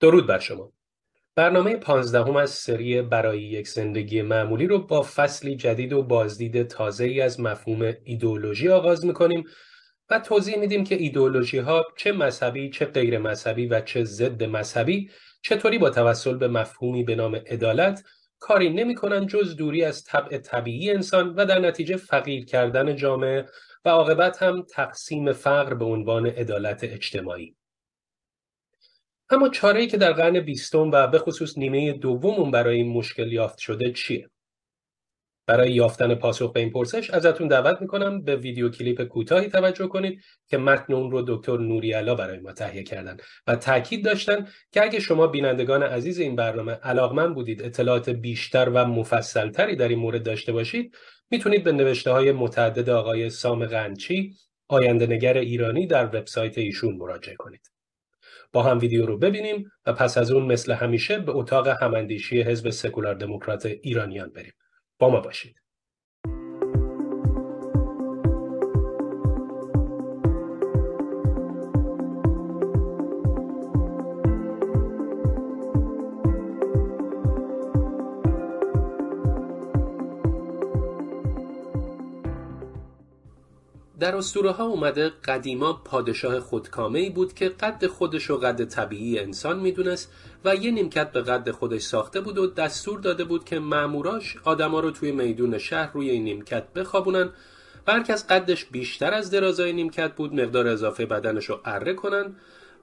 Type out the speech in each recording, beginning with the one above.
درود بر شما. برنامه پانزدهم از سری برای یک زندگی معمولی رو با فصلی جدید و بازدید تازه ای از مفهوم ایدئولوژی آغاز می‌کنیم و توضیح میدیم که ایدئولوژی ها چه مذهبی چه غیر مذهبی و چه ضد مذهبی چطوری با توسل به مفهومی به نام عدالت کاری نمی‌کنن جز دوری از طبع طبیعی انسان و در نتیجه فقیر کردن جامعه و عاقبت هم تقسیم فقر به عنوان عدالت اجتماعی. اما چاره ای که در قرن بیستم و به خصوص نیمه دوم برای این مشکل یافت شده چیه؟ برای یافتن پاسخ به این پرسش ازتون دعوت می‌کنم به ویدیو کلیپ کوتاهی توجه کنید که متن اون رو دکتر نوریالا برای ما تهیه کردن و تاکید داشتن که اگه شما بینندگان عزیز این برنامه علاقمند بودید اطلاعات بیشتر و مفصلتری در این مورد داشته باشید می‌تونید به نوشته های متعدد آقای سام غنچی آینده نگر ایرانی در وبسایت ایشون مراجعه کنید. با هم ویدیو رو ببینیم و پس از اون مثل همیشه به اتاق هماندیشی حزب سکولار دموکرات ایرانیان بریم. با ما باشید. در اسطوره ها اومده قدیما پادشاه خودکامه ای بود که قد خودش و قد طبیعی انسان می‌دونست و یه نیمکت به قد خودش ساخته بود و دستور داده بود که ماموراش آدما رو توی میدون شهر روی این نیمکت بخوابونن و هر کس قدش بیشتر از درازای نیمکت بود مقدار اضافه بدنش رو اره کنن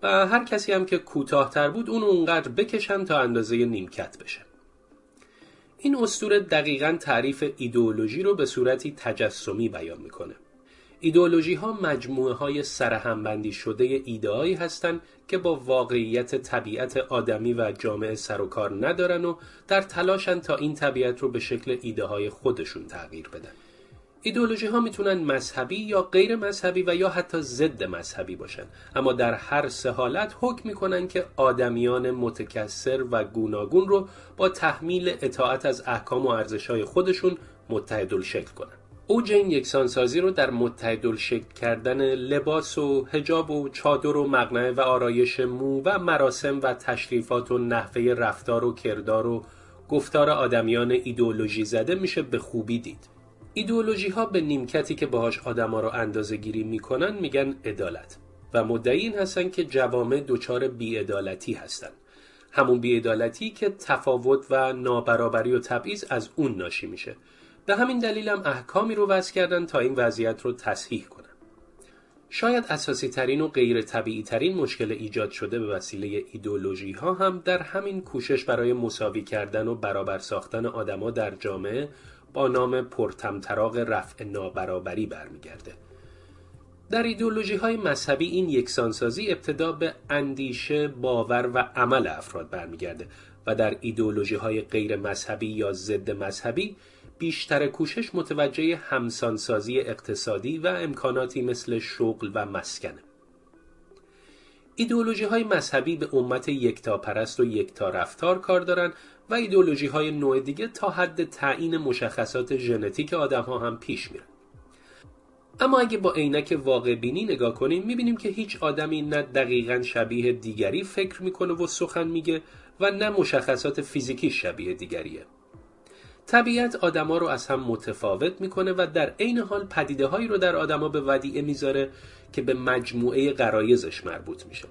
و هر کسی هم که کوتاهتر بود اون اونقدر بکشن تا اندازه نیمکت بشه. این اسطوره دقیقا تعریف ایدئولوژی رو به صورتی تجسمی بیان می‌کنه. ایدئولوژی ها مجموعه های سرهمبندی شده ایدههایی هستند که با واقعیت طبیعت آدمی و جامعه سر و کار ندارن و در تلاشن تا این طبیعت رو به شکل ایده های خودشون تغییر بدن. ایدئولوژی ها می‌تونن مذهبی یا غیر مذهبی و یا حتی ضد مذهبی باشن اما در هر سه حالت حکم می‌کنن که آدمیان متکثر و گوناگون رو با تحمیل اطاعت از احکام و ارزش خودشون متحد شکل کنن اوج این یکسانسازی رو در متحدل شکل کردن لباس و هجاب و چادر و مقنعه و آرایش مو و مراسم و تشریفات و نحوه رفتار و کردار و گفتار آدمیان ایدئولوژی زده میشه به خوبی دید. ایدئولوژی ها به نیمکتی که باهاش آدما رو اندازه گیری می‌کنن میگن عدالت و مدعی این هستن که جوامع دچار بیعدالتی هستن. همون بیعدالتی که تفاوت و نابرابری و تبعیض از اون ناشی میشه به همین دلیل هم احکامی رو وضع کردن تا این وضعیت رو تصحیح کنن. شاید اساسی ترین و غیر طبیعی ترین مشکل ایجاد شده به وسیله ایدولوژی ها هم در همین کوشش برای مساوی کردن و برابر ساختن آدما در جامعه با نام پرتمطراق رفع نابرابری برمیگرده. در ایدولوژی های مذهبی این یکسانسازی ابتدا به اندیشه، باور و عمل افراد برمیگرده و در ایدولوژی های غیر مذهبی یا ضد مذهبی بیشتر کوشش متوجه همسانسازی اقتصادی و امکاناتی مثل شغل و مسکنه. ایدئولوژی های مذهبی به امت یکتا پرست و یکتا رفتار کار دارن و ایدئولوژی های نوع دیگه تا حد تعیین مشخصات ژنتیک آدم ها هم پیش میرن. اما اگه با عینک واقع بینی نگاه کنیم می‌بینیم که هیچ آدمی نه دقیقا شبیه دیگری فکر می‌کنه و سخن میگه و نه مشخصات فیزیکی شبیه دیگریه. طبیعت آدما رو از هم متفاوت می‌کنه و در عین حال پدیده هایی رو در آدما به ودیعه می‌ذاره که به مجموعه قرایزش مربوط میشه.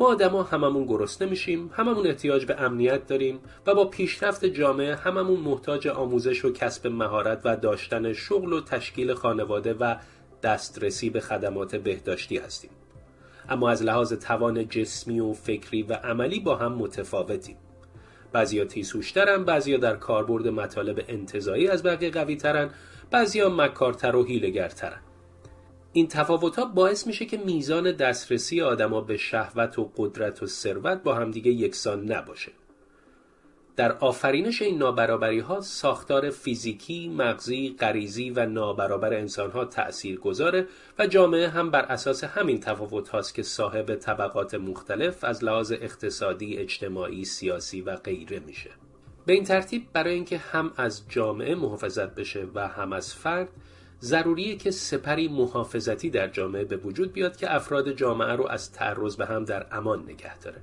ما آدما هممون گرسنه میشیم هممون احتیاج به امنیت داریم و با پیشرفت جامعه هممون محتاج آموزش و کسب مهارت و داشتن شغل و تشکیل خانواده و دسترسی به خدمات بهداشتی هستیم. اما از لحاظ توان جسمی و فکری و عملی با هم متفاوتیم. بعضیا تیسوشترن بعضیا در کاربرد مطالب انتظایی از بقیه قوی ترن بعضیا مکارتر و هیلگرترن این تفاوت ها باعث میشه که میزان دسترسی آدما به شهوت و قدرت و ثروت با همدیگه یکسان نباشه. در آفرینش این نابرابری ها ساختار فیزیکی، مغزی، غریزی و نابرابر انسان ها تأثیر گذاره و جامعه هم بر اساس همین تفاوت هاست که صاحب طبقات مختلف از لحاظ اقتصادی، اجتماعی، سیاسی و غیره میشه. به این ترتیب برای اینکه هم از جامعه محافظت بشه و هم از فرد ضروریه که سپری محافظتی در جامعه به وجود بیاد که افراد جامعه رو از تعرض به هم در امان نگه داره.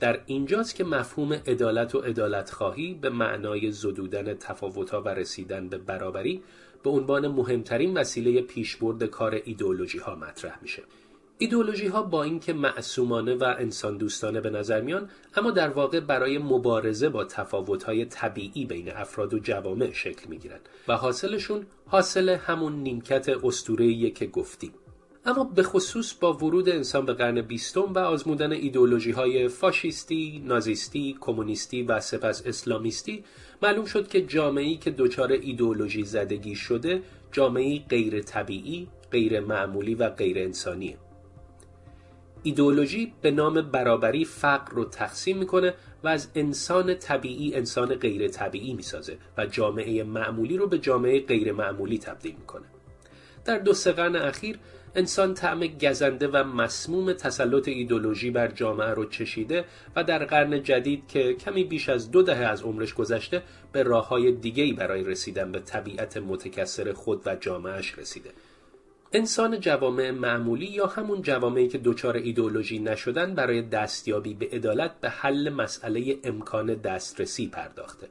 در اینجاست که مفهوم عدالت و عدالت خواهی به معنای زدودن تفاوتها و رسیدن به برابری به عنوان مهمترین وسیله پیشبرد کار ایدئولوژی ها مطرح میشه. ایدئولوژی ها با اینکه معصومانه و انسان دوستانه به نظر میان اما در واقع برای مبارزه با تفاوت های طبیعی بین افراد و جوامع شکل می‌گیرن و حاصلشون حاصل همون نیمکت اسطوره‌ایه که گفتیم. اما به خصوص با ورود انسان به قرن بیستم و آزمودن ایدئولوژی های فاشیستی، نازیستی، کمونیستی و سپس اسلامیستی معلوم شد که جامعه‌ای که دچار ایدئولوژی زدگی شده جامعه غیر طبیعی، غیر معمولی و غیر انسانیه. ایدئولوژی به نام برابری فقر رو تقسیم می‌کنه و از انسان طبیعی انسان غیر طبیعی می‌سازه و جامعه معمولی رو به جامعه غیر معمولی تبدیل می‌کنه. در دو سه قرن اخیر انسان طعم گزنده و مسموم تسلط ایدولوژی بر جامعه رو چشیده و در قرن جدید که کمی بیش از دو دهه از عمرش گذشته به راه های برای رسیدن به طبیعت متکثر خود و جامعهش رسیده. انسان جوامع معمولی یا همون جوامعی که دچار ایدئولوژی نشدن برای دستیابی به عدالت به حل مسئله امکان دسترسی پرداخته.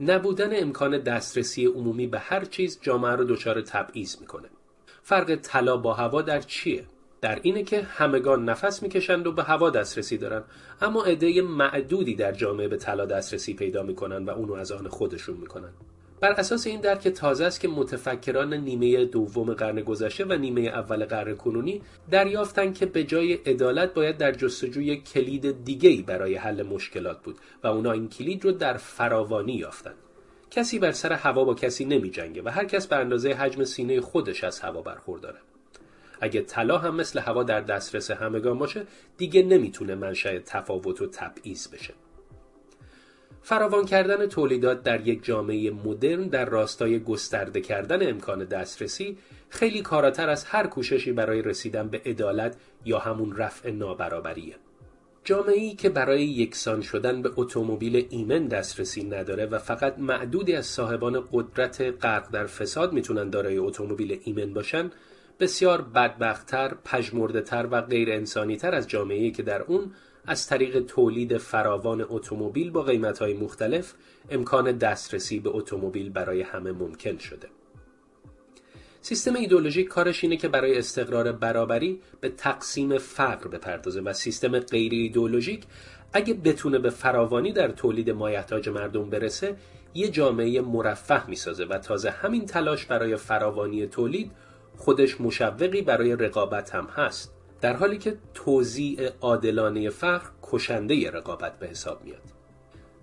نبودن امکان دسترسی عمومی به هر چیز جامعه رو دچار تبعیض می‌کنه. فرق طلا با هوا در چیه؟ در اینه که همگان نفس می‌کشند و به هوا دسترسی دارن. اما عده معدودی در جامعه به طلا دسترسی پیدا می‌کنن و اونو از آن خودشون می‌کنن. بر اساس این درک تازه است که متفکران نیمه دوم قرن گذشته و نیمه اول قرن کنونی دریافتند که به جای عدالت باید در جستجوی کلید دیگه‌ای برای حل مشکلات بود و اونا این کلید رو در فراوانی یافتند. کسی بر سر هوا با کسی نمی جنگه و هر کس به اندازه حجم سینه خودش از هوا برخورداره. اگه طلا هم مثل هوا در دسترس همگان باشه دیگه نمی‌تونه منشأ تفاوت و تبعیض بشه. فراوان کردن تولیدات در یک جامعه مدرن در راستای گسترده کردن امکان دسترسی خیلی کاراتر از هر کوششی برای رسیدن به عدالت یا همون رفع نابرابریه. جامعه که برای یکسان شدن به اتومبیل ایمن دسترسی نداره و فقط معدودی از صاحبان قدرت غرق در فساد می‌تونن دارای اتومبیل ایمن باشن بسیار بدبختتر، پژمردهتر و غیر انسانیتر از جامعه که در اون از طریق تولید فراوان اتومبیل با قیمتهای مختلف امکان دسترسی به اتومبیل برای همه ممکن شده. سیستم ایدولوژیک کارش اینه که برای استقرار برابری به تقسیم فقر بپردازه و سیستم غیر ایدولوژیک اگه بتونه به فراوانی در تولید مایحتاج مردم برسه یه جامعه مرفه می‌سازه و تازه همین تلاش برای فراوانی تولید خودش مشوقی برای رقابت هم هست. در حالی که توزیع عادلانه فقر کشنده رقابت به حساب میاد.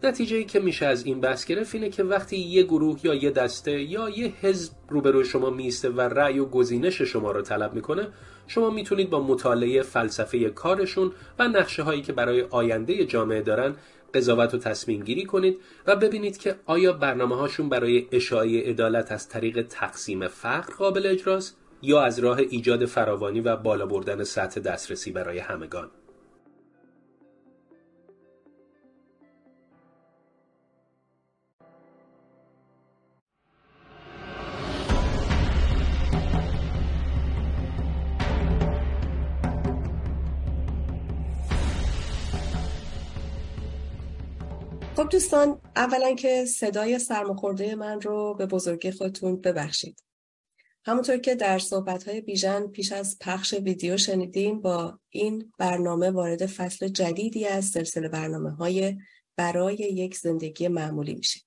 نتیجه که میشه از این بحث گرفت اینه که وقتی یه گروه یا یه دسته یا یه حزب روبروی شما میسته و رأی و گزینش شما رو طلب می‌کنه شما می‌تونید با مطالعه فلسفه کارشون و نقشه هایی که برای آینده جامعه دارن قضاوت و تصمیم گیری کنید و ببینید که آیا برنامه هاشون برای اشاعه عدالت از طریق تقسیم فقر قابل اجراست یا از راه ایجاد فراوانی و بالا بردن سطح دسترسی برای همگان. خب دوستان اولا که صدای سرماخورده من رو به بزرگی خودتون ببخشید همونطور که در صحبت‌های بیژن پیش از پخش ویدیو شنیدیم با این برنامه وارد فصل جدیدی از سلسله برنامه های برای یک زندگی معمولی میشه.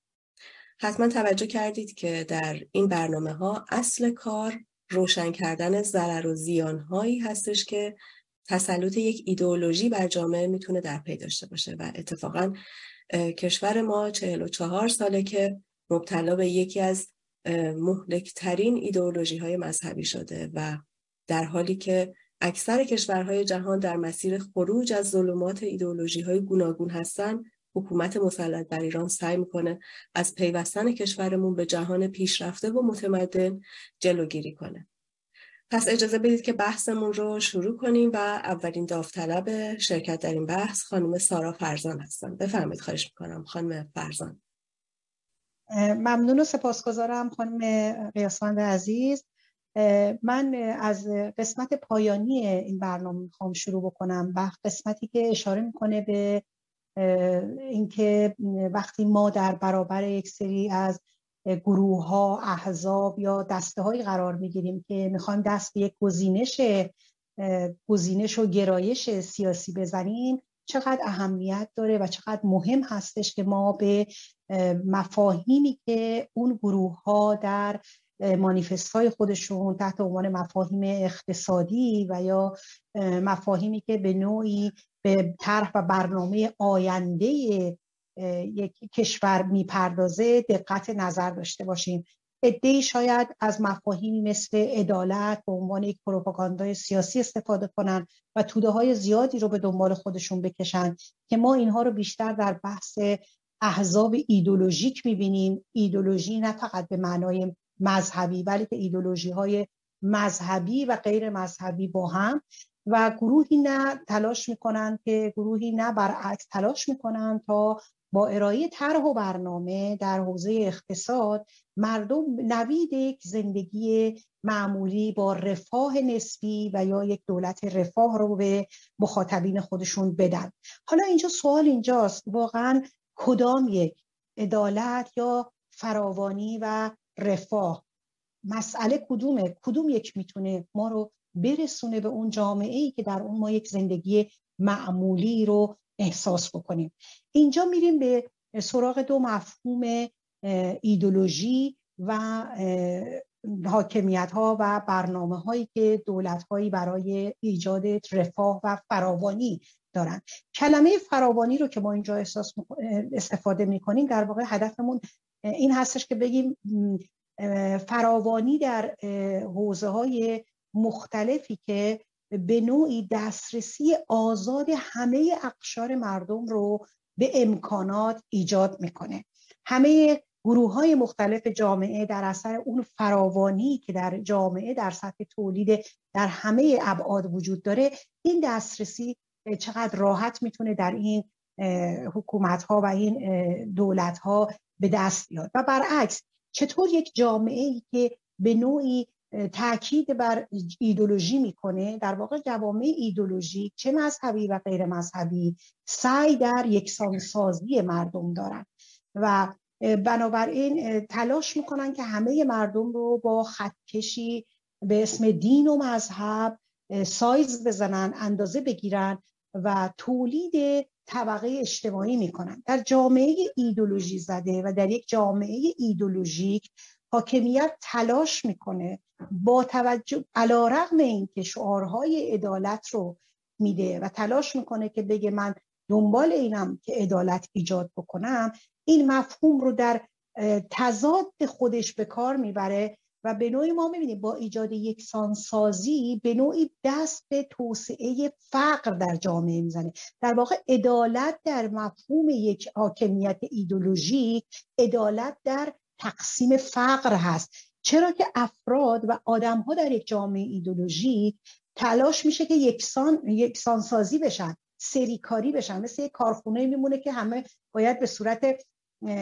حتما توجه کردید که در این برنامه ها اصل کار روشن کردن ضرر و زیان هایی هستش که تسلط یک ایدئولوژی بر جامعه می‌تونه در پی داشته باشه و اتفاقا کشور ما 44 ساله که مبتلا به یکی از مهلکترین ایدئولوژی های مذهبی شده و در حالی که اکثر کشورهای جهان در مسیر خروج از ظلمات ایدئولوژی های گوناگون هستند حکومت مسلط بر ایران سعی می‌کنه از پیوستن کشورمون به جهان پیشرفته و متمدن جلوگیری کنه. پس اجازه بدید که بحثمون رو شروع کنیم و اولین داوطلب شرکت در این بحث خانم سارا فرزان هستن. بفرمایید خواهش می‌کنم. خانم فرزان. ممنون و سپاسگزارم خانم قیاسفند عزیز. من از قسمت پایانی این برنامه می‌خوام شروع بکنم و قسمتی که اشاره می‌کنه به اینکه وقتی ما در برابر یک سری از گروه ها احزاب یا دسته هایی قرار می‌گیریم که می‌خوایم دست به یک گزینش گزینش و گرایش سیاسی بزنیم. چقدر اهمیت داره و چقدر مهم هستش که ما به مفاهیمی که اون گروه ها در مانیفست های خودشون تحت عنوان مفاهیم اقتصادی و یا مفاهیمی که به نوعی به طرح و برنامه آینده یک کشور می‌پردازه دقت نظر داشته باشیم ادهی شاید از مفاهیمی مثل عدالت به عنوان یک پروپاگاندای سیاسی استفاده کنند و توده های زیادی رو به دنبال خودشون بکشن که ما اینها رو بیشتر در بحث احزاب ایدولوژیک می‌بینیم. ایدولوژی نه فقط به معنای مذهبی ولی که ایدولوژی های مذهبی و غیر مذهبی با هم و گروهی نه تلاش می‌کنن که گروهی نه برعکس تلاش می‌کنن تا با ارائه طرح و برنامه در حوزه اقتصاد مردم نوید یک زندگی معمولی با رفاه نسبی و یا یک دولت رفاه رو به مخاطبین خودشون بدن. حالا اینجا سوال اینجاست واقعا کدام یک عدالت یا فراوانی و رفاه؟ مسئله کدومه؟ کدوم یک می‌تونه ما رو برسونه به اون جامعه ای که در اون ما یک زندگی معمولی رو احساس بکنیم. اینجا میریم به سراغ دو مفهوم ایدولوژی و حاکمیت ها و برنامه هایی که دولت هایی برای ایجاد رفاه و فراوانی دارن. کلمه فراوانی رو که ما اینجا احساس استفاده می‌کنیم در واقع هدفمون این هستش که بگیم فراوانی در حوزه های مختلفی که به نوعی دسترسی آزاد همه اقشار مردم رو به امکانات ایجاد می‌کنه. همه گروه های مختلف جامعه در اثر اون فراوانی که در جامعه در سطح تولید در همه ابعاد وجود داره این دسترسی چقدر راحت می‌تونه در این حکومت ها و این دولت ها به دست بیاد. و برعکس چطور یک جامعه ای که به نوعی تاکید بر ایدولوژی می‌کنه. در واقع جوامع ایدولوژی چه مذهبی و غیر مذهبی سعی در یکسانسازی مردم دارن و بنابراین تلاش می‌کنن که همه مردم رو با خطکشی به اسم دین و مذهب سایز بزنن اندازه بگیرن و تولید طبقه اجتماعی می‌کنن. در جامعه ایدولوژی زده و در یک جامعه ایدولوژیک حاکمیت تلاش می‌کنه با توجه علا رقم این که شعارهای عدالت رو میده و تلاش می‌کنه که بگه من دنبال اینم که عدالت ایجاد بکنم این مفهوم رو در تضاد خودش به کار می‌بره و به نوعی ما می‌بینیم با ایجاد یک سانسازی به نوعی دست به توسعه فقر در جامعه می‌زنه. در واقع عدالت در مفهوم یک حاکمیت ایدولوژیک عدالت در تقسیم فقر هست. چرا که افراد و آدم ها در یک جامعه ایدولوژیک تلاش میشه که یکسان یکسان سازی بشن سریکاری بشن. مثل یک کارخونه میمونه که همه باید به صورت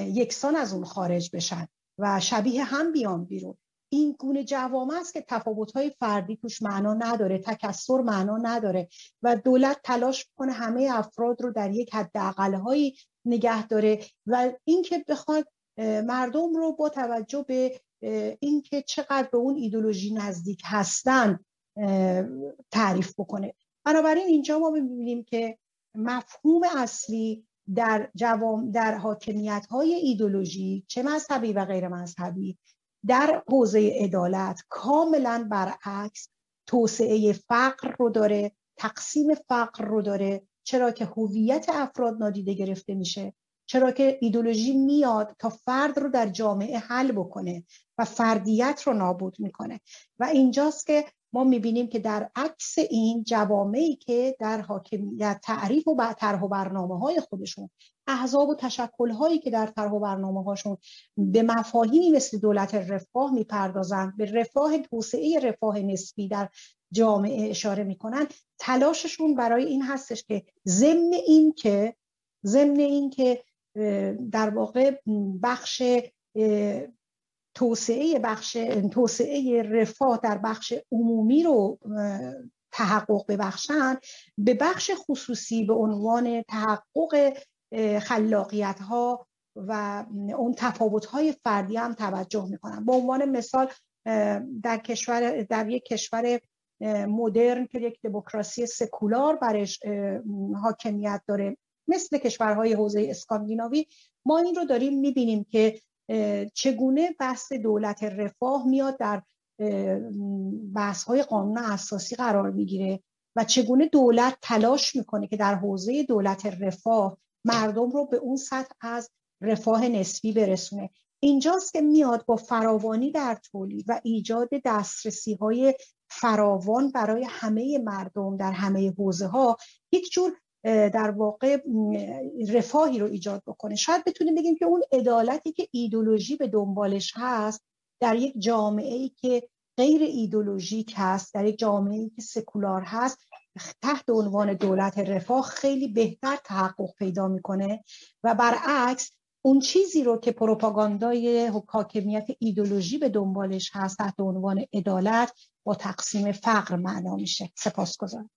یکسان از اون خارج بشن و شبیه هم بیان بیرون. این گونه جوامع است که تفاوت‌های فردی توش معنا نداره تکسر معنا نداره و دولت تلاش کنه همه افراد رو در یک حد اقلهایی نگه داره و اینکه بخواد مردم رو با توجه به اینکه چقدر به اون ایدولوژی نزدیک هستن تعریف بکنه. بنابراین اینجا ما می‌بینیم که مفهوم اصلی در جوام در حاکمیت های ایدولوژی چه مذهبی و غیر مذهبی در حوزه عدالت کاملا برعکس توسعه فقر رو داره تقسیم فقر رو داره چرا که هویت افراد نادیده گرفته میشه. چرا که ایدولوژی میاد تا فرد رو در جامعه حل بکنه و فردیت رو نابود می‌کنه. و اینجاست که ما می‌بینیم که در عکس این جوامعی که در حاکمیت تعریف و طرح و برنامه های خودشون احزاب و تشکل هایی که در طرح و برنامه هاشون به مفاهیمی مثل دولت رفاه می‌پردازند به رفاه توسعه رفاه نسبی در جامعه اشاره می‌کنن تلاششون برای این هستش که ضمن این که ضمن این که در واقع بخش توسعه بخش توسعه رفاه در بخش عمومی رو تحقق ببخشن. به بخش خصوصی به عنوان تحقق خلاقیت ها و اون تفاوت های فردی هم توجه می‌کنن به عنوان مثال در کشور در یک کشور مدرن که یک دموکراسی سکولار برش حاکمیت داره مثل کشورهای حوزه اسکاندیناوی ما این رو داریم می‌بینیم که چگونه بحث دولت رفاه میاد در بحث های قانون اساسی قرار می‌گیره و چگونه دولت تلاش می‌کنه که در حوزه دولت رفاه مردم رو به اون سطح از رفاه نسبی برسونه. اینجاست که میاد با فراوانی در تولید و ایجاد دسترسی های فراوان برای همه مردم در همه حوزه ها یک جور در واقع رفاهی رو ایجاد بکنه. شاید بتونیم بگیم که اون عدالتی که ایدولوژی به دنبالش هست در یک جامعه ای که غیر ایدولوژیک هست در یک جامعه ای که سکولار هست تحت عنوان دولت رفاه خیلی بهتر تحقق پیدا می‌کنه و برعکس اون چیزی رو که پروپاگاندای حاکمیت ایدولوژی به دنبالش هست تحت عنوان عدالت با تقسیم فقر معنا میشه. سپاسگزارم.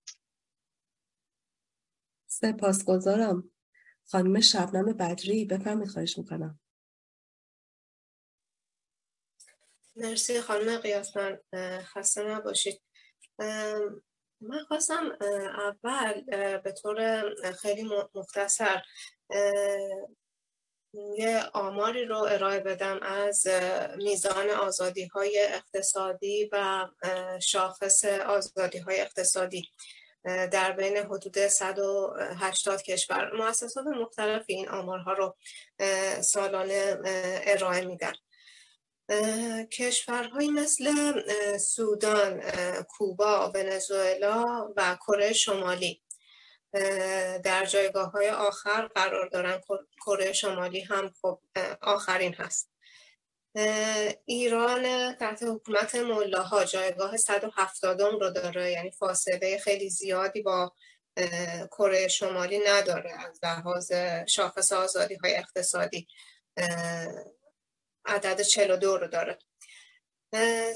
سپاسگزارم. خانم شبنم بدری بفرمایید خواهش می‌کنم. مرسی خانم قیاسمن خسته نباشید. من خواستم اول به طور خیلی مختصر یه آماری رو ارائه بدم از میزان آزادی های اقتصادی و شاخص آزادی های اقتصادی. در بین حدود 180 کشور. مؤسسات مختلف این آمارها رو سالانه ارائه میدن. کشورهایی مثل سودان، کوبا، ونزوئلا و کره شمالی. در جایگاه های آخر قرار دارن کره شمالی هم خب آخرین هست. ایران تحت حکومت ملاها جایگاه 170 رو داره. یعنی فاصله خیلی زیادی با کره شمالی نداره از لحاظ شاخص آزادی های اقتصادی عدد 42 رو داره.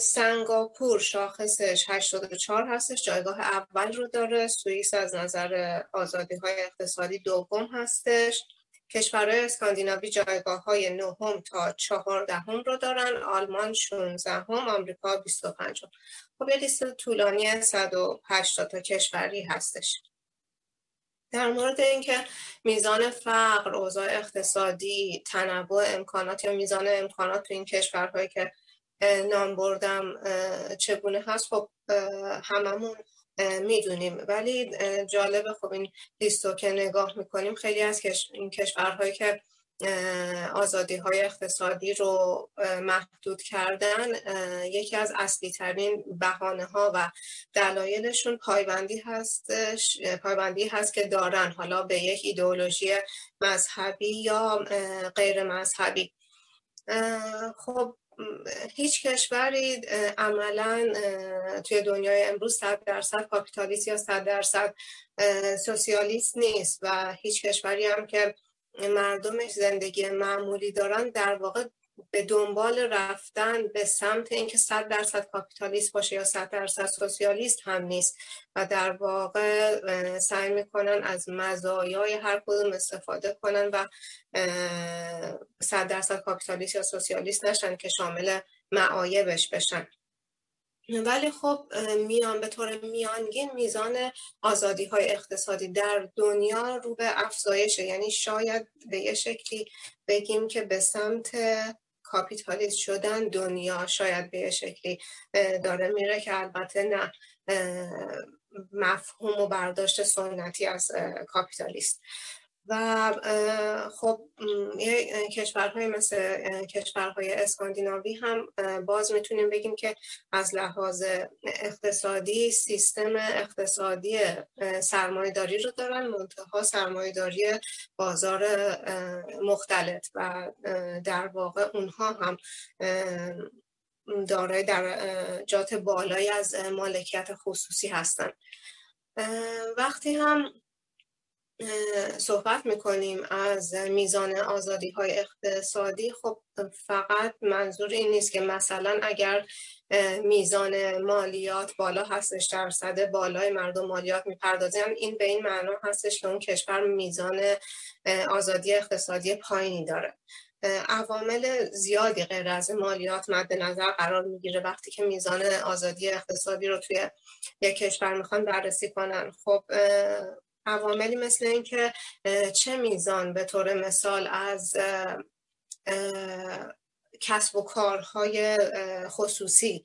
سنگاپور شاخصش 84 هستش. جایگاه اول رو داره. سوئیس از نظر آزادی های اقتصادی دوم هستش. کشورهای اسکاندیناوی جایگاه های نهم تا چهاردهم رو دارن آلمان 16 هم آمریکا 25 خب یه لیست طولانی 180 تا کشوری هستش. در مورد اینکه میزان فقر، اوضاع اقتصادی، تنوع امکانات یا میزان امکانات تو این کشورهایی که نام بردم چگونه هست خب هممون می‌دونیم. ولی جالب خب این لیستو که نگاه می‌کنیم خیلی از این کشورهایی که آزادی های اقتصادی رو محدود کردن یکی از اصلی ترین بحانه ها و دلایلشون پایبندی هستش پایبندی هست که دارن حالا به یک ایدئولوژی مذهبی یا غیر مذهبی خب هیچ کشوری عملا توی دنیای امروز صد درصد کاپیتالیست یا صد درصد سوسیالیست نیست و هیچ کشوری هم که مردمش زندگی معمولی دارن در واقع به دنبال رفتن به سمت اینکه صد درصد کاپیتالیست باشه یا صد درصد سوسیالیست هم نیست. و در واقع سعی می‌کنن از مزایای هر کدوم استفاده کنن و صد درصد کاپیتالیست یا سوسیالیست نشن که شامل معایبش بشن. ولی خب میان به طور میانگین میزان آزادی های اقتصادی در دنیا رو به افزایشه. یعنی شاید به یه شکلی بگیم که به سمت کاپیتالیست شدن دنیا شاید به شکلی داره میره که البته نه. مفهوم و برداشت سنتی از کاپیتالیست. و خب کشورهای مثل کشورهای اسکاندیناوی هم باز می‌تونیم بگیم که از لحاظ اقتصادی سیستم اقتصادی سرمایداری رو دارن منتها سرمایداری بازار مختلط و در واقع اونها هم دارای در جات بالایی از مالکیت خصوصی هستن. وقتی هم صحبت می‌کنیم از میزان آزادی های اقتصادی. خب فقط منظور این نیست که مثلا اگر میزان مالیات بالا هستش درصد بالای مردم مالیات می‌پردازن این به این معنا هستش که اون کشور میزان آزادی اقتصادی پایینی داره. عوامل زیادی غیر از مالیات مد نظر قرار می‌گیره وقتی که میزان آزادی اقتصادی رو توی یک کشور می‌خوان بررسی کنن. خب عواملی مثل اینکه چه میزان به طور مثال از کسب و کارهای خصوصی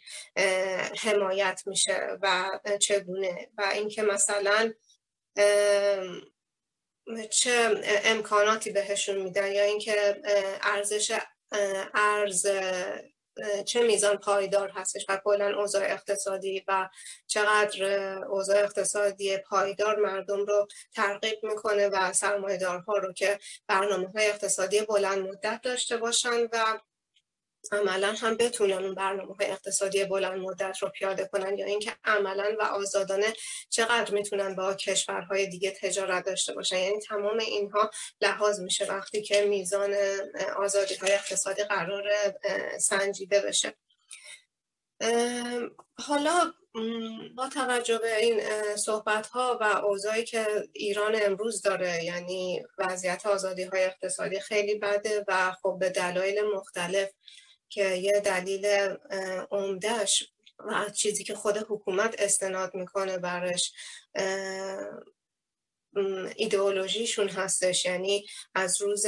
حمایت میشه و چگونه؟ و اینکه مثلا چه امکاناتی بهشون میدن یا اینکه ارزش ارز چه میزان پایدار هستش و کلا اوضاع اقتصادی و چقدر اوضاع اقتصادی پایدار مردم رو ترغیب می‌کنه و سرمایه‌دارها رو که برنامه های اقتصادی بلند مدت داشته باشن و عملا هم بتونن اون برنامه های اقتصادی بلند مدت رو پیاده کنن یا اینکه عملا و آزادانه چقدر می‌تونن با کشورهای دیگه تجارت داشته باشن. یعنی تمام اینها لحاظ میشه وقتی که میزان آزادی های اقتصادی قرار سنجیده بشه. حالا با توجه به این صحبت ها و اوضاعی که ایران امروز داره یعنی وضعیت آزادی های اقتصادی خیلی بده و خب به دلایل مختلف که یه دلیل عمدهش و چیزی که خود حکومت استناد می‌کنه برش ایدئولوژیشون هستش. یعنی از روز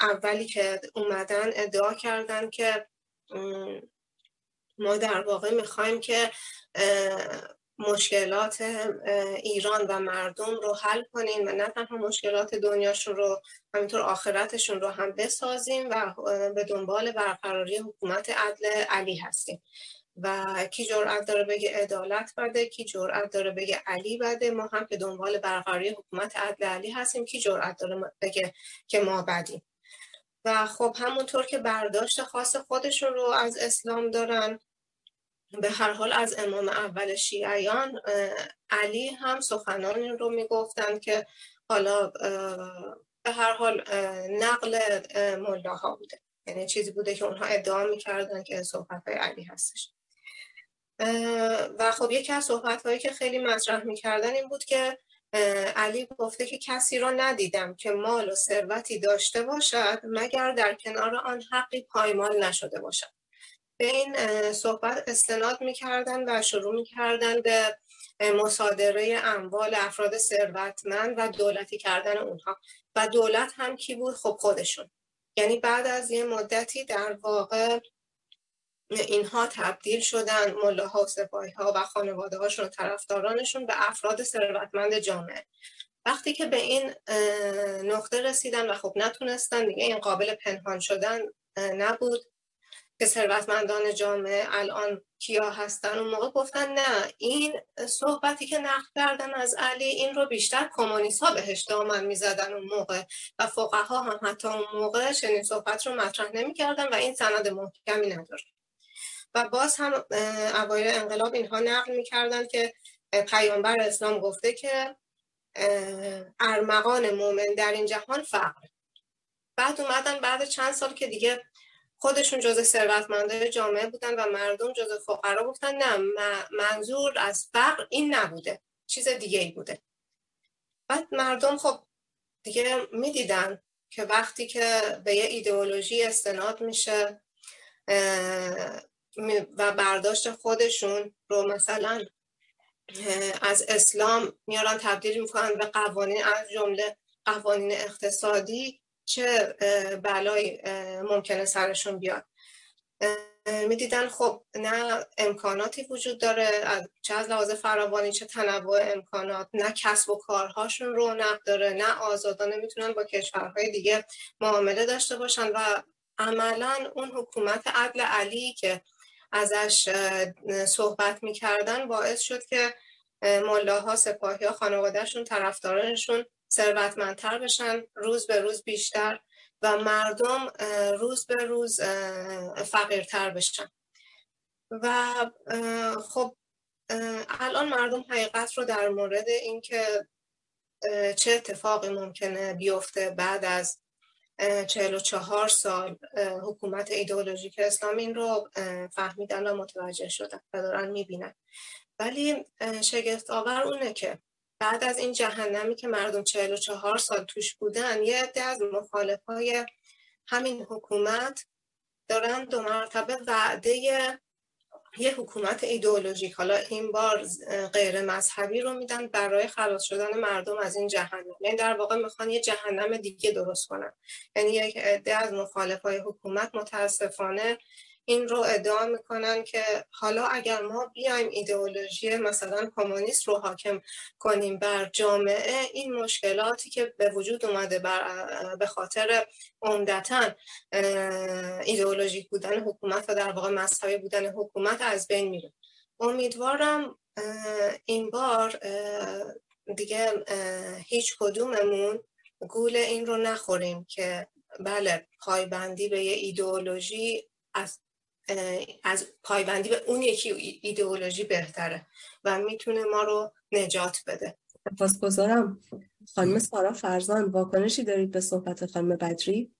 اولی که اومدن ادعا کردن که ما در واقع می‌خوایم که مشکلات ایران و مردم رو حل کنیم و نه تنها مشکلات دنیاشون رو همینطور آخرتشون رو هم بسازیم و به دنبال برقراری حکومت عدل علی هستیم. و کی جرأت داره بگه عدالت بده کی جرأت داره بگه علی بده ما هم به دنبال برقراری حکومت عدل علی هستیم کی جرأت داره بگه که ما بدیم. و خب همونطور که برداشت خاص خودشون رو از اسلام دارن به هر حال از امام اول شیعیان علی هم سخنانی رو می‌گفتند که حالا به هر حال نقل ملاها بوده. یعنی چیزی بوده که اونها ادعا می‌کردن که صحبت های علی هستش. و خب یکی از صحبت هایی که خیلی مطرح می‌کردن این بود که علی گفته که کسی را ندیدم که مال و ثروتی داشته باشد مگر در کنار آن حقی پایمال نشده باشد. به این صحبت استناد می‌کردن و شروع می‌کردن به مصادره اموال افراد ثروتمند و دولتی کردن اونها. و دولت هم کی بود؟ خب خودشون. یعنی بعد از یه مدتی در واقع اینها تبدیل شدن ملاها و سپاهی ها و خانواده هاشون و طرفدارانشون به افراد ثروتمند جامعه. وقتی که به این نقطه رسیدن و خب نتونستن دیگه این قابل پنهان شدن نبود. که ثروتمندان جامعه الان کیا هستن اون موقع گفتن نه. این صحبتی که نقل کردن از علی این رو بیشتر کمونیست ها بهش دامن می‌زدن اون موقع. و فقها هم حتی اون موقع چنین صحبت رو مطرح نمی‌کردن و این سند محکمی نداره و باز هم اوایل انقلاب اینها نقل می‌کردن که پیامبر اسلام گفته که ارمغان مومن در این جهان فقر. بعد اومدن بعد چند سال که دیگه خودشون جز ثروتمندای جامعه بودن و مردم جز فقرا گفتن نه منظور از فقر این نبوده چیز دیگه ای بوده. بعد مردم خب دیگه می‌دیدن که وقتی که به یه ایدئولوژی استناد میشه و برداشت خودشون رو مثلا از اسلام میارن تبدیل می‌کنن به قوانین از جمله قوانین اقتصادی چه بلایی ممکنه سرشون بیاد. می‌دیدن خب نه امکاناتی وجود داره چه از لحاظ فراوانی چه تنوع امکانات نه کسب و کارهاشون رونق داره نه آزادانه می‌تونن با کشورهای دیگه معامله داشته باشن و عملا اون حکومت عدل علی که ازش صحبت می‌کردن باعث شد که ملاها سپاهی ها خانوادهشون طرفدارانشون ثروتمندتر بشن روز به روز بیشتر و مردم روز به روز فقیرتر بشن. و خب الان مردم حقیقت رو در مورد اینکه چه اتفاقی ممکنه بیفته بعد از چهل و چهار سال حکومت ایدئولوژیک اسلام این رو فهمیدن و متوجه شدن و دارن می‌بینن. ولی شگفت آور اونه که بعد از این جهنمی که مردم 44 سال توش بودن یه عده از مخالفای همین حکومت دارن دو مرتبه وعده یه حکومت ایدئولوژیک حالا این بار غیر مذهبی رو میدن برای خلاص شدن مردم از این جهنم. یعنی در واقع می‌خوان یه جهنم دیگه درست کنن. یعنی یک عده از مخالفای حکومت متاسفانه این رو ادعا می‌کنن که حالا اگر ما بیایم ایدئولوژی مثلا کمونیست رو حاکم کنیم بر جامعه این مشکلاتی که به وجود اومده بر به خاطر عمدتا ایدئولوژیک بودن حکومت و در واقع مذهبی بودن حکومت از بین میره. امیدوارم این بار دیگه هیچ کدوممون گول این رو نخوریم که بله پایبندی به یه ایدئولوژی از از پایبندی به اون یکی ایدئولوژی بهتره و می‌تونه ما رو نجات بده. گذارم خانم سارا فرزان واکنشی دارید به صحبت خانم بدری؟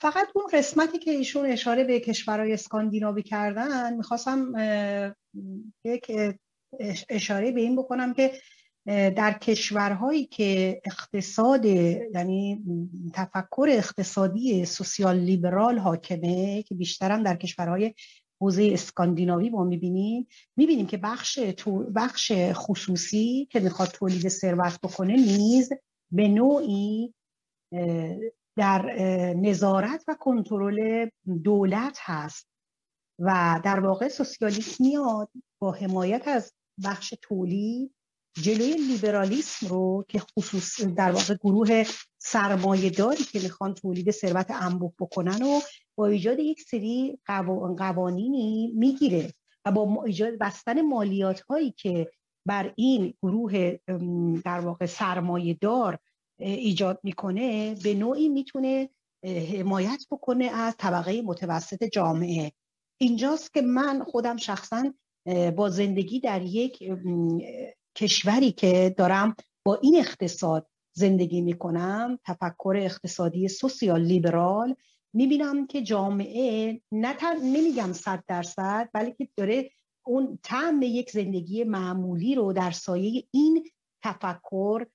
فقط اون قسمتی که ایشون اشاره به کشورهای اسکاندیناوی کردن می‌خواستم یک اشاره به این بکنم که در کشورهایی که اقتصاد یعنی تفکر اقتصادی سوسیال لیبرال حاکمه که بیشترم در کشورهای حوزه اسکاندیناوی ما می‌بینیم می‌بینیم که بخش بخش خصوصی که می‌خواد تولید ثروت بکنه نیز به نوعی در نظارت و کنترل دولت هست. و در واقع سوسیالیسم میاد با حمایت از بخش تولید جلوی لیبرالیسم رو که خصوص در واقع گروه سرمایه داری که می‌خوان تولید ثروت انبوه بکنن و با ایجاد یک سری قوانینی می‌گیره و با ایجاد بستن مالیات هایی که بر این گروه در واقع سرمایه دار ایجاد می‌کنه به نوعی می‌تونه حمایت بکنه از طبقه متوسط جامعه. اینجاست که من خودم شخصا با زندگی در یک کشوری که دارم با این اقتصاد زندگی می‌کنم تفکر اقتصادی سوسیال لیبرال می‌بینم که جامعه نه نمیگم صد درصد بلکه داره اون طعم یک زندگی معمولی رو در سایه این تفکر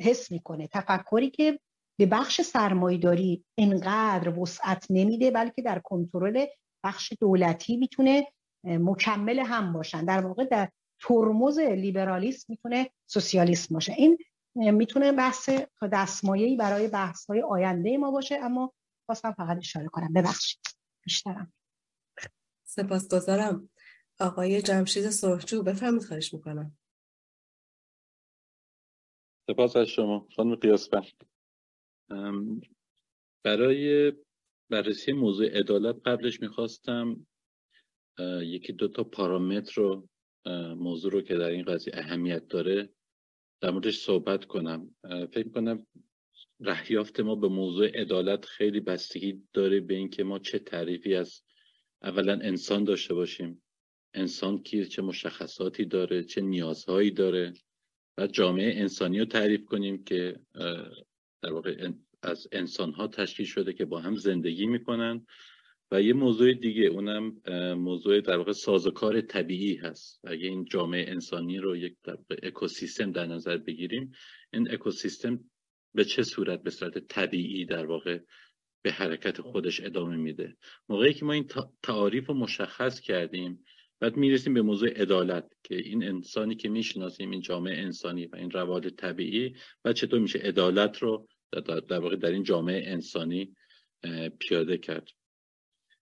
حس می‌کنه. تفکری که به بخش سرمایداری انقدر وسعت نمیده بلکه در کنترل بخش دولتی می‌تونه مکمل هم باشن. در واقع در ترمز لیبرالیسم می‌تونه سوسیالیسم باشه. این می‌تونه بحث دستمایه‌ای برای بحث های آینده ما باشه اما خواستم فقط اشاره کنم. ببخشید. بیشترم. سپاسگزارم. آقای جمشید سرخجو بفرمید خواهش می‌کنم. سپاس از شما خانم قیاسفر برای بررسی موضوع عدالت قبلش می‌خواستم یکی دو تا پارامتر رو موضوع رو که در این قضیه اهمیت داره در موردش صحبت کنم. فکر کنم رهیافت ما به موضوع عدالت خیلی بستگی داره به اینکه ما چه تعریفی از اولا انسان داشته باشیم. انسان کیه چه مشخصاتی داره چه نیازهایی داره و جامعه انسانی رو تعریف کنیم که در واقع از انسان ها تشکیل شده که با هم زندگی می‌کنن. و یه موضوع دیگه اونم موضوع در واقع سازوکار طبیعی هست. اگه این جامعه انسانی رو یک در اکوسیستم در نظر بگیریم این اکوسیستم به چه صورت به صورت طبیعی در واقع به حرکت خودش ادامه میده؟ موقعی که ما این تعاریف رو مشخص کردیم بعد می‌رسیم به موضوع عدالت که این انسانی که می‌شناسیم این جامعه انسانی و این روال طبیعی و چطور میشه عدالت رو در واقع در این جامعه انسانی پیاده کرد؟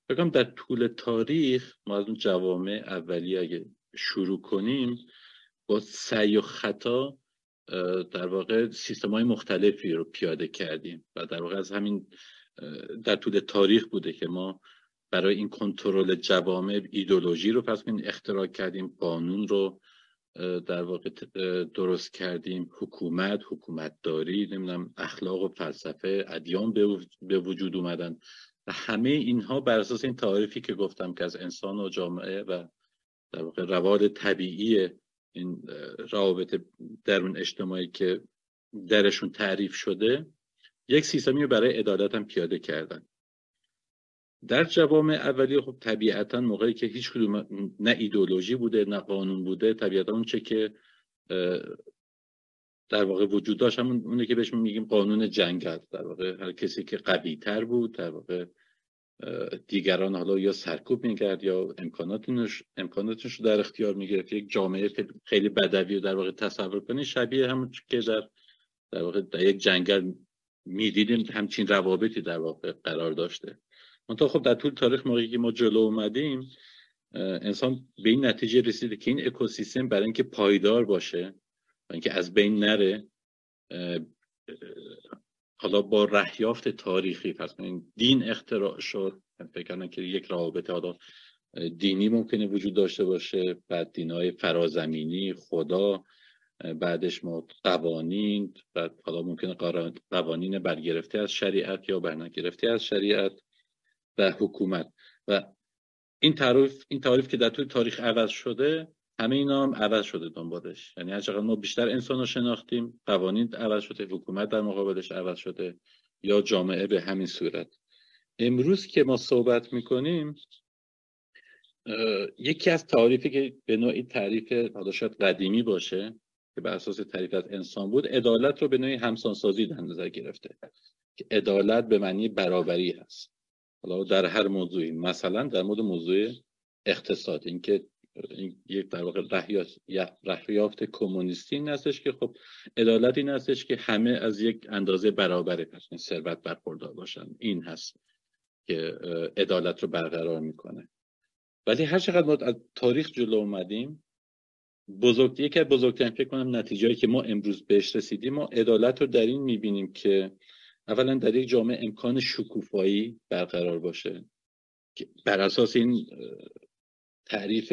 بگم در طول تاریخ ما از اون جوامع اولی اگه شروع کنیم با سعی و خطا در واقع سیستم های مختلفی رو پیاده کردیم و در واقع از همین در طول تاریخ بوده که ما برای این کنترل جوامع ایدولوژی رو پس کنیم اختراع کردیم قانون رو در واقع درست کردیم حکومت حکومت داری نمی‌دونم اخلاق و فلسفه ادیان به وجود اومدن. و همه اینها بر اساس این تعریفی که گفتم که از انسان و جامعه و در واقع روال طبیعی این روابط درون اجتماعی که درشون تعریف شده یک سیستمی رو برای عدالت هم پیاده کردن. در جوامع اولیه خب طبیعتا موقعی که هیچ کدوم نه ایدولوژی بوده نه قانون بوده طبیعتا اون چه که در واقع وجود داشت. همون اونه که بهش میگیم قانون جنگل در واقع هر کسی که قوی تر بود در واقع دیگران حالا یا سرکوب می‌کرد یا امکاناتش امکاناتش رو در اختیار می‌گرفت. یک جامعه خیلی بدوی رو در واقع تصور کنید شبیه همون که در در واقع در یک جنگل می‌دیدیم همچین روابطی در واقع قرار داشته. منتها خب در طول تاریخ موقعی که ما جلو اومدیم انسان به این نتیجه رسیده که این اکوسیستم برای اینکه پایدار باشه و اینکه از بین نره حالا با رهیافت تاریخی پس دین اختراع شد. فکر که یک رابطه حالا دینی ممکنه وجود داشته باشه بعد دینای فرازمینی خدا بعدش ما قوانین و حالا ممکنه قوانین برگرفته از شریعت یا برنگرفته از شریعت و حکومت. و این تعریف این تعریف که در طول تاریخ عوض شده همه اینا هم عوض شده دنبالش. یعنی هر ما بیشتر انسان رو شناختیم قوانین عوض شده حکومت در مقابلش عوض شده یا جامعه به همین صورت. امروز که ما صحبت می‌کنیم یکی از تعریفی که به نوعی تعریف حالا قدیمی باشه که بر اساس تعریف از انسان بود عدالت رو به نوعی همسانسازی در نظر گرفته. که عدالت به معنی برابری هست. حالا در هر موضوعی مثلا در مورد موضوع اقتصاد اینکه این یک در واقع رهیافت کمونیستی این هستش که خب عدالت این هستش که همه از یک اندازه برابر ثروت برخوردار باشن. این هست که عدالت رو برقرار می‌کنه. ولی هر چقدر ما از تاریخ جلو اومدیم بزرگ یکی از بزرگترین فکر کنم نتیجهایی که ما امروز بهش رسیدیم ما عدالت رو در این می‌بینیم که اولا در یک جامعه امکان شکوفایی برقرار باشه بر اساس این تعریف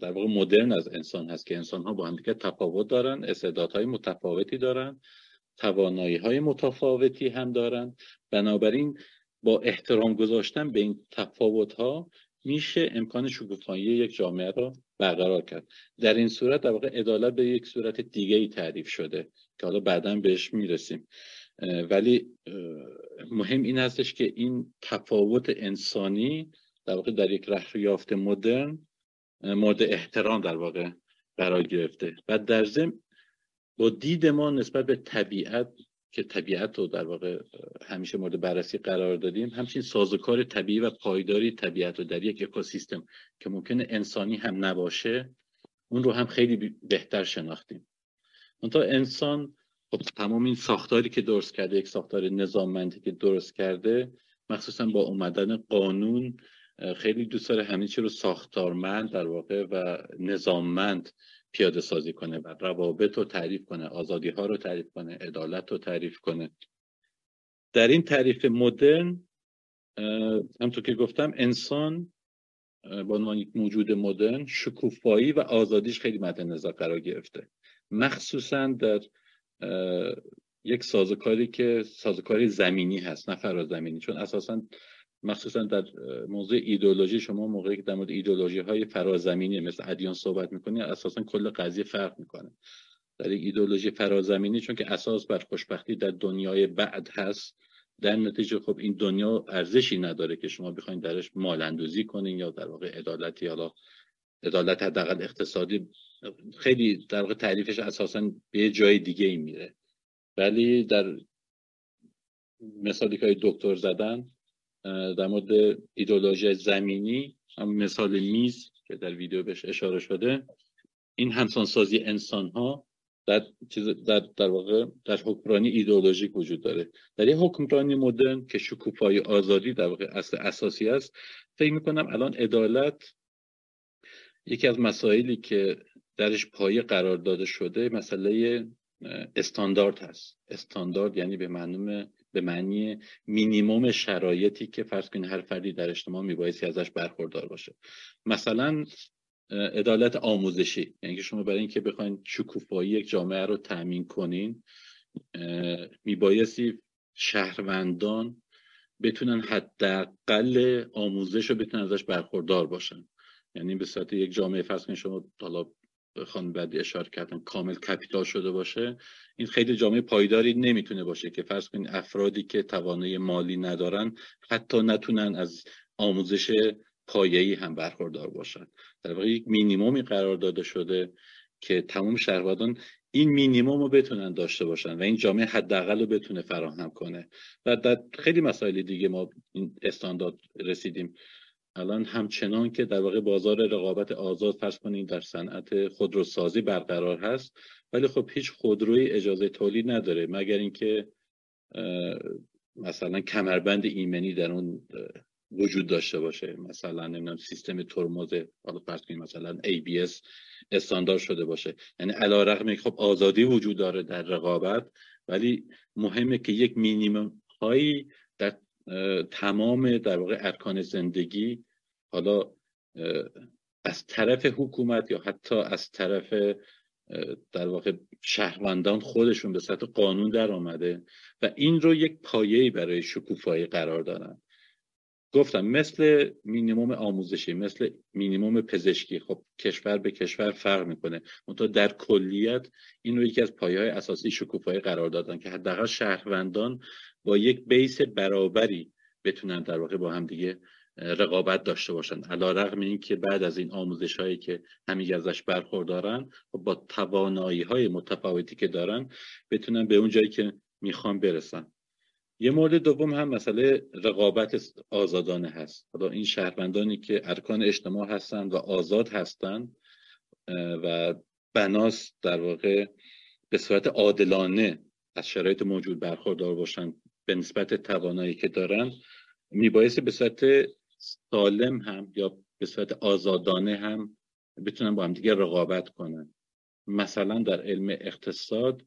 در واقع مدرن از انسان هست که انسان ها با هم دیگه تفاوت دارن استعدادهای متفاوتی دارن توانایی های متفاوتی هم دارن. بنابراین با احترام گذاشتن به این تفاوت ها میشه امکان شکوفایی یک جامعه را برقرار کرد. در این صورت در واقع عدالت به یک صورت دیگه ای تعریف شده که حالا بعدا بهش می‌رسیم. ولی مهم این هستش که این تفاوت انسانی در واقع در یک رهیافت مدرن مورد احترام در واقع قرار گرفته. و در ضمن با دید ما نسبت به طبیعت که طبیعت رو در واقع همیشه مورد بررسی قرار دادیم همچین سازوکار طبیعی و پایداری طبیعت رو در یک اکوسیستم که ممکنه انسانی هم نباشه اون رو هم خیلی بهتر شناختیم. تا انسان خب تمام این ساختاری که درست کرده یک ساختار نظاممندی که درست کرده مخصوصا با اومدن قانون خیلی دوست داره همه چی رو ساختارمند در واقع و نظاممند پیاده سازی کنه و روابط رو تعریف کنه آزادی ها رو تعریف کنه عدالت رو تعریف کنه. در این تعریف مدرن همطور که گفتم انسان با عنوان یک موجود مدرن شکوفایی و آزادیش خیلی مد نظر قرار گرفته. مخصوصا در یک سازوکاری که سازوکاری زمینی هست نه فرازمینی چون اساسا مخصوصا در موضوع ایدولوژی شما موقعی که در مورد ایدولوژی های فرازمینی مثل ادیان صحبت می‌کنی اساسا کل قضیه فرق می‌کنه. در یک ایدولوژی فرازمینی چون که اساس بر خوشبختی در دنیای بعد هست در نتیجه خب این دنیا ارزشی نداره که شما بخواید درش مال اندوزی کنین یا در واقع عدالتی حالا عدالت حداقل اقتصادی خیلی در واقع تعریفش اساسا به جای دیگه ای میره. ولی در مثالی که دکتر زدن در مورد ایدولوژی زمینی هم مثال میز که در ویدیو بهش اشاره شده این همسانسازی انسان ها در, در, در واقع در حکمرانی ایدئولوژیک وجود داره. در یه حکمرانی مدرن که شکوفای آزادی در واقع اصل اساسی است فکر می‌کنم الان عدالت یکی از مسائلی که درش پایه قرار داده شده مسئله استاندارد هست. استاندارد یعنی به معنی به معنی مینیموم شرایطی که فرض کنید هر فردی در اجتماع میبایستی ازش برخوردار باشه. مثلا عدالت آموزشی. یعنی شما برای اینکه بخواید شکوفایی یک جامعه رو تأمین کنین میبایستی شهروندان بتونن حداقل آموزش رو بتونن ازش برخوردار باشن. یعنی به صورت یک جامعه فرض کنید شما حالا خانم بعدی اشاره کردن کامل کپیتال شده باشه این خیلی جامعه پایداری نمی‌تونه باشه که فرض کنید افرادی که توانایی مالی ندارن حتی نتونن از آموزش پایه‌ای هم برخوردار باشن. در واقع یک مینیمومی قرار داده شده که تمام شهروندان این مینیموم رو بتونن داشته باشن و این جامعه حداقل رو بتونه فراهم کنه. و در خیلی مسائل دیگه ما این استاندارد رسیدیم. الان همچنان که در واقع بازار رقابت آزاد فرض کنید در صنعت خودروسازی برقرار هست ولی خب هیچ خودروی اجازه تولید نداره مگر اینکه مثلا کمربند ایمنی در اون وجود داشته باشه. مثلا نمی‌دونم سیستم ترمز حالا فرض کنید مثلا ABS استاندارد شده باشه. یعنی علیرغم خب آزادی وجود داره در رقابت ولی مهمه که یک مینیمم هایی در تمام در واقع ارکان زندگی حالا از طرف حکومت یا حتی از طرف در واقع شهروندان خودشون به سطح قانون در آمده و این رو یک پایه‌ای برای شکوفایی قرار دارن. گفتم مثل مینیموم آموزشی مثل مینیموم پزشکی خب کشور به کشور فرق می‌کنه. منتها در کلیت این رو یکی از پایه های اساسی شکوفایی قرار دادن که حداقل شهروندان با یک بیس برابری بتونن در واقع با هم دیگه رقابت داشته باشن. علا رقم این که بعد از این آموزش هایی که همین ازش برخوردارن و با توانایی های متفاوتی که دارن بتونن به اون جایی که می‌خوان برسن. یه مورد دوم هم مسئله رقابت آزادانه هست. حالا این شهروندانی که ارکان اجتماع هستند و آزاد هستند و بناس در واقع به صورت عادلانه از شرایط موجود برخوردار باشن به نسبت توانایی که دارن میبایستی به صورت سالم هم یا به صورت آزادانه هم بتونن با هم دیگه رقابت کنن. مثلا در علم اقتصاد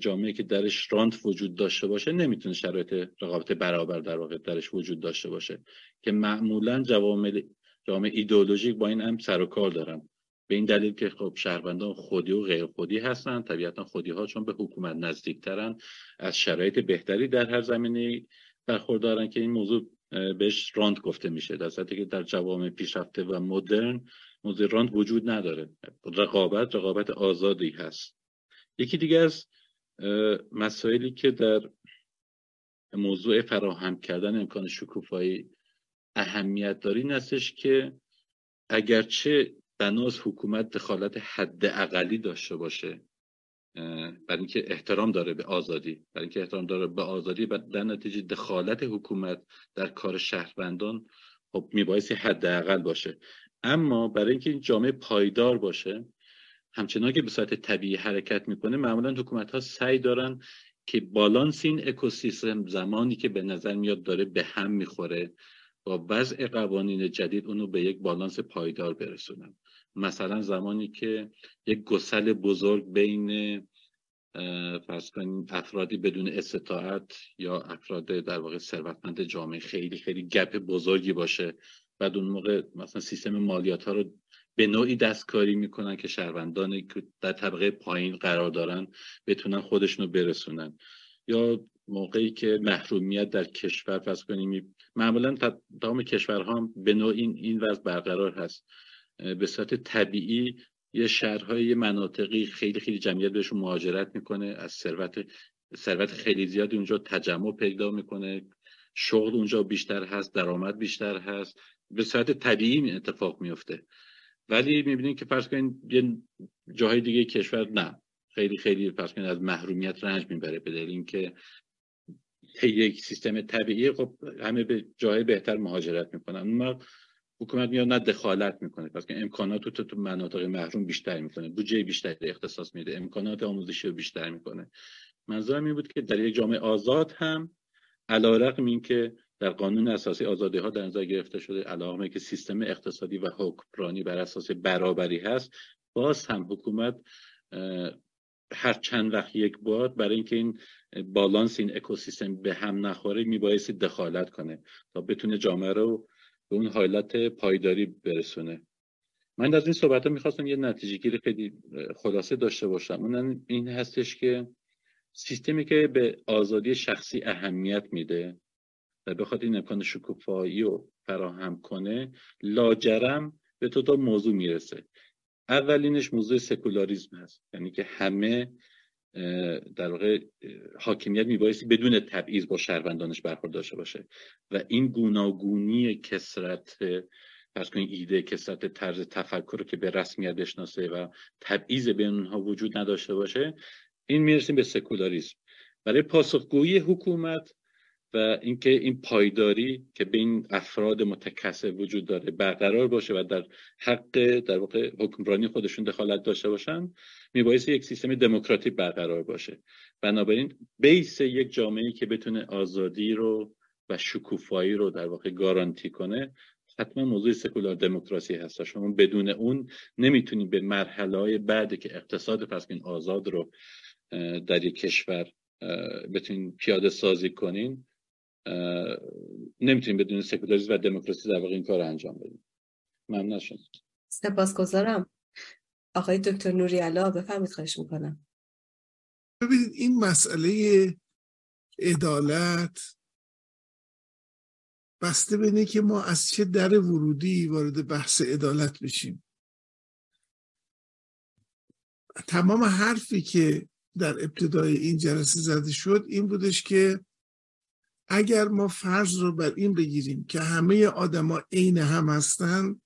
جامعه که درش رانت وجود داشته باشه نمی‌تونه شرایط رقابت برابر در واقع درش وجود داشته باشه. که معمولا جوامع جامعه ایدئولوژیک با این هم سر و کار دارن. به این دلیل که خب شهروندان خودی و غیر خودی هستن. طبیعتا خودی ها چون به حکومت نزدیکترن از شرایط بهتری در هر زمینه برخوردارن که این موضوع بهش راند گفته میشه. در صورتی که در جوامع پیشرفته و مدرن موضوع راند وجود نداره. رقابت رقابت آزادی هست. یکی دیگه از مسائلی که در موضوع فراهم کردن امکان شکوفایی اهمیت داری این هستش که اگرچه بناس حکومت دخالت حد اقلی داشته باشه برای اینکه احترام داره به آزادی. برای اینکه احترام داره به آزادی و در نتیجه دخالت حکومت در کار شهروندان خب میبایستی حداقل باشه. اما برای اینکه این جامعه پایدار باشه همچنان که به صورت طبیعی حرکت می‌کنه معمولا حکومت ها سعی دارن که بالانس این اکوسیستم زمانی که به نظر میاد داره به هم می‌خوره با وضع قوانین جدید اونو به یک بالانس پایدار برسونن. مثلا زمانی که یک گسل بزرگ بین فرض کنیم افرادی بدون استطاعت یا افراد در واقع ثروتمند جامعه خیلی خیلی گپ بزرگی باشه بعد اون موقع مثلا سیستم مالیات ها رو به نوعی دستکاری می‌کنن که شهروندانی که در طبقه پایین قرار دارن بتونن خودشونو برسونن. یا موقعی که محرومیت در کشور فرض کنیم معمولا تمام کشورها به نوع این این وضع برقرار هست. به صورت طبیعی یه شهرهای یه مناطقی خیلی خیلی جمعیت بهشون مهاجرت می‌کنه. از ثروت ثروت خیلی زیادی اونجا تجمع پیدا می‌کنه. شغل اونجا بیشتر هست درآمد بیشتر هست. به صورت طبیعی اتفاق میفته ولی می‌بینیم که فرض کنید یه جاهای دیگه کشور نه. خیلی خیلی فرض کنید از محرومیت رنج می‌بره. به دلیل اینکه یک سیستم طبیعی خب همه به جای بهتر مهاجرت می‌کنن. اون حکومت میاد نه دخالت می‌کنه. پس که امکانات تو تو مناطق محروم بیشتر می‌کنه. بودجه بیشتری اختصاص میده. امکانات آموزشی رو بیشتر می‌کنه. منظورم این بود که در یک جامعه آزاد هم علیرغم اینکه در قانون اساسی آزادی ها در نظر گرفته شده علاوه که سیستم اقتصادی و حکمرانی بر اساس برابری هست باز هم حکومت هر چند وقت یک بار برای اینکه این بالانس این اکوسیستم به هم نخوره میبایستی دخالت کنه تا بتونه جامعه رو به اون حالت پایداری برسونه. من از این صحبت ها می‌خواستم یه نتیجه گیری خیلی خلاصه داشته باشم. اون این هستش که سیستمی که به آزادی شخصی اهمیت میده و بخواد این امکان شکوفایی رو فراهم کنه لاجرم به تو تا موضوع می‌رسه. اولینش موضوع سکولاریزم هست. یعنی که همه در واقع حاکمیت میبایستی بدون تبعیض با شهروندانش برخورد داشته باشه. و این گوناگونی کسرت پس کنید ایده کسرت طرز تفکر که به رسمیت بشناسه و تبعیض بین اونها وجود نداشته باشه این می‌رسیم به سکولاریسم. برای پاسخگویی حکومت و اینکه این پایداری که بین افراد متکثر وجود داره برقرار باشه و در حق در واقع حکمرانی خودشون دخالت داشته باشن میبایست یک سیستم دموکراتیک برقرار باشه. بنابراین بیس یک جامعه که بتونه آزادی رو و شکوفایی رو در واقع گارانتی کنه حتما موضوع سکولار دموکراسی هست. شما بدون اون نمی‌تونید به مرحله های بعدی که اقتصاد پس این آزاد رو در یک کشور بتونین پیاده سازی کنین نمی‌تونیم بدون سکولاریسم و دموکراسی در واقع این کار انجام بدیم. ممنون شما. سپاسگزارم. آقای دکتر نوری علا بفرمید خواهش می‌کنم. ببینید این مسئله عدالت بسته به که ما از چه در ورودی وارد بحث عدالت بشیم. تمام حرفی که در ابتدای این جلسه زده شد این بودش که اگر ما فرض رو بر این بگیریم که همه آدما عین هم هستند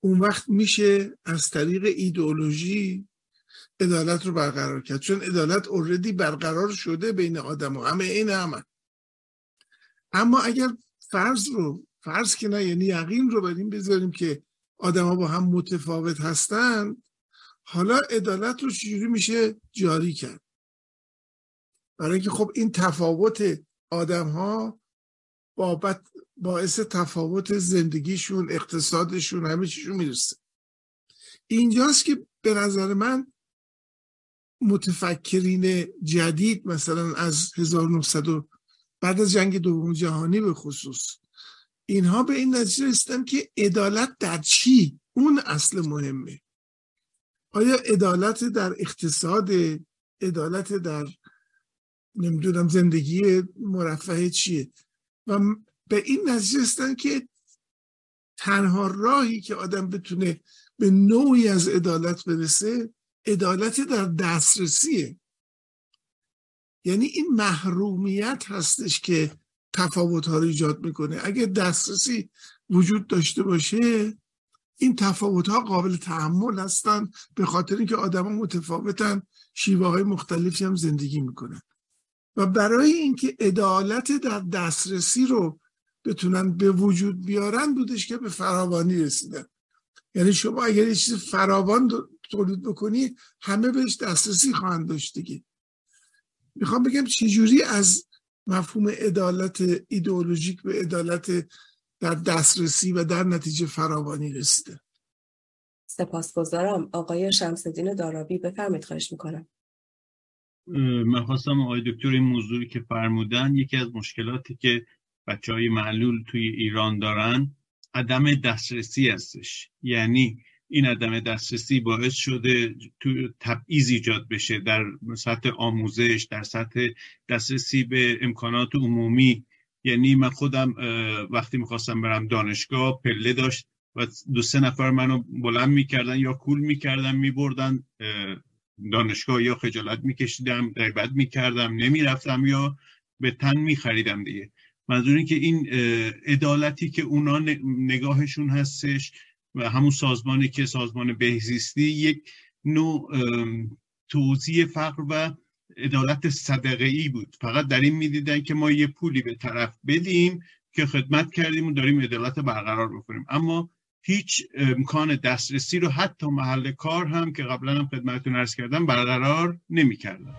اون وقت میشه از طریق ایدئولوژی عدالت رو برقرار کرد. چون عدالت اوردی برقرار شده بین آدم همه این همه اما اگر فرض رو فرض که نه یعنی یقین رو بر بذاریم که آدما با هم متفاوت هستند حالا عدالت رو چجوری میشه جاری کرد؟ برای اینکه خب این تفاوت آدم ها بابت باعث تفاوت زندگیشون اقتصادشون همه چیشون می‌رسه. اینجاست که به نظر من متفکرین جدید مثلا از 1900 بعد از جنگ دوم جهانی به خصوص اینها به این نتیجه رسیدن که عدالت در چی؟ اون اصل مهمه. آیا عدالت در اقتصاد عدالت در نمی‌دونم زندگی مرفه چیه. و به این نتیجه که تنها راهی که آدم بتونه به نوعی از عدالت برسه عدالت در دسترسیه. یعنی این محرومیت هستش که تفاوت ها رو ایجاد می‌کنه. اگه دسترسی وجود داشته باشه این تفاوت ها قابل تحمل هستن به خاطر اینکه آدما متفاوتن شیوه های مختلفی هم زندگی می‌کنن. و برای اینکه عدالت در دسترسی رو بتونن به وجود بیارن بودش که به فراوانی رسیدن. یعنی شما اگر یه چیز فراوان تولید بکنی همه بهش دسترسی خواهند داشت دیگه. می‌خوام بگم چجوری از مفهوم عدالت ایدئولوژیک به عدالت در دسترسی و در نتیجه فراوانی رسیده؟ سپاسگزارم. آقای شمسدین دارابی بفرمید خواهش می‌کنم. من خواستم آقای دکتر این موضوعی که فرمودن یکی از مشکلاتی که بچه های معلول توی ایران دارن عدم دسترسی هستش. یعنی این عدم دسترسی باعث شده تو تبعیض ایجاد بشه در سطح آموزش در سطح دسترسی به امکانات عمومی. یعنی من خودم وقتی می‌خواستم برم دانشگاه پله داشت و دو سه نفر منو بلند می‌کردن یا کول می‌کردن میبردن دانشگاه یا خجالت میکشیدم غیبت می‌کردم نمی‌رفتم یا به تن میخریدم دیگه. منظور این که این عدالتی که اونا نگاهشون هستش و همون سازمانی که سازمان بهزیستی یک نوع توضیح فقر و عدالت صدقه ای بود. فقط در این می‌دیدن که ما یه پولی به طرف بدیم که خدمت کردیم و داریم عدالت برقرار بکنیم. اما هیچ امکان دسترسی رو حتی محل کار هم که قبلا هم خدمتتون ارز کردم برقرار نمی‌کردن